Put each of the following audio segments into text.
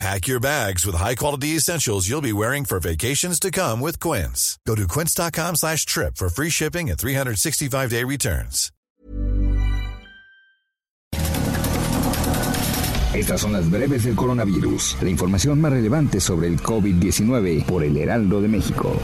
Pack your bags with high-quality essentials you'll be wearing for vacations to come with Quince. Go to quince.com slash trip for free shipping and 365-day returns. Estas son las breves del coronavirus, la información más relevante sobre el COVID-19 por el Heraldo de México.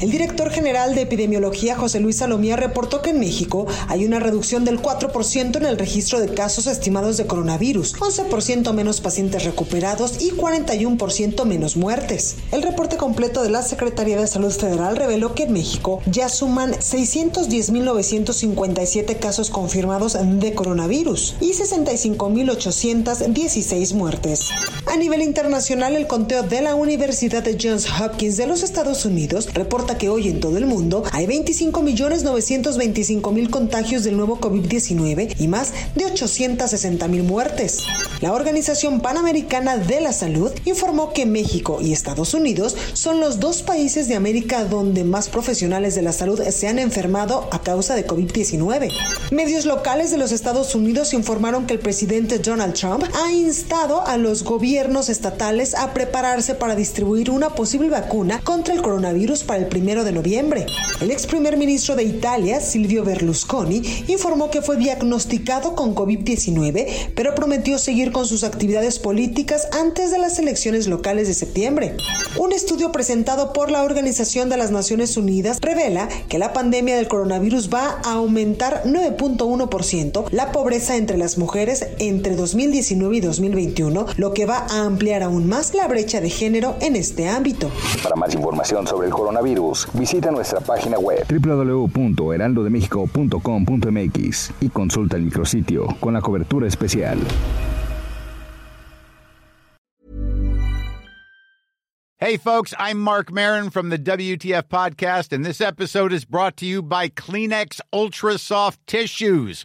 El director general de epidemiología, José Luis Salomía, reportó que en México hay una reducción del 4% en el registro de casos estimados de coronavirus, 11% menos pacientes recuperados y 41% menos muertes. El reporte completo de la Secretaría de Salud Federal reveló que en México ya suman 610.957 casos confirmados de coronavirus y 65.816 muertes. A nivel internacional, el conteo de la Universidad de Johns Hopkins de los Estados Unidos reporta que hoy en todo el mundo hay 25.925.000 contagios del nuevo COVID-19 y más de 860.000 muertes. La Organización Panamericana de la Salud informó que México y Estados Unidos son los dos países de América donde más profesionales de la salud se han enfermado a causa de COVID-19. Medios locales de los Estados Unidos informaron que el presidente Donald Trump ha instado a los gobiernos estatales a prepararse para distribuir una posible vacuna contra el coronavirus para el primero de noviembre. El ex primer ministro de Italia, Silvio Berlusconi, informó que fue diagnosticado con COVID-19, pero prometió seguir con sus actividades políticas antes de las elecciones locales de septiembre. Un estudio presentado por la Organización de las Naciones Unidas revela que la pandemia del coronavirus va a aumentar 9.1% la pobreza entre las mujeres entre 2019 y 2021, lo que va a ampliar aún más la brecha de género en este ámbito. Para más información sobre el coronavirus, visita nuestra página web. www.heraldodemexico.com.mx y consulta el micrositio con la cobertura especial. Hey folks, I'm Mark Marin from the WTF podcast and this episode is brought to you by Kleenex Ultra Soft Tissues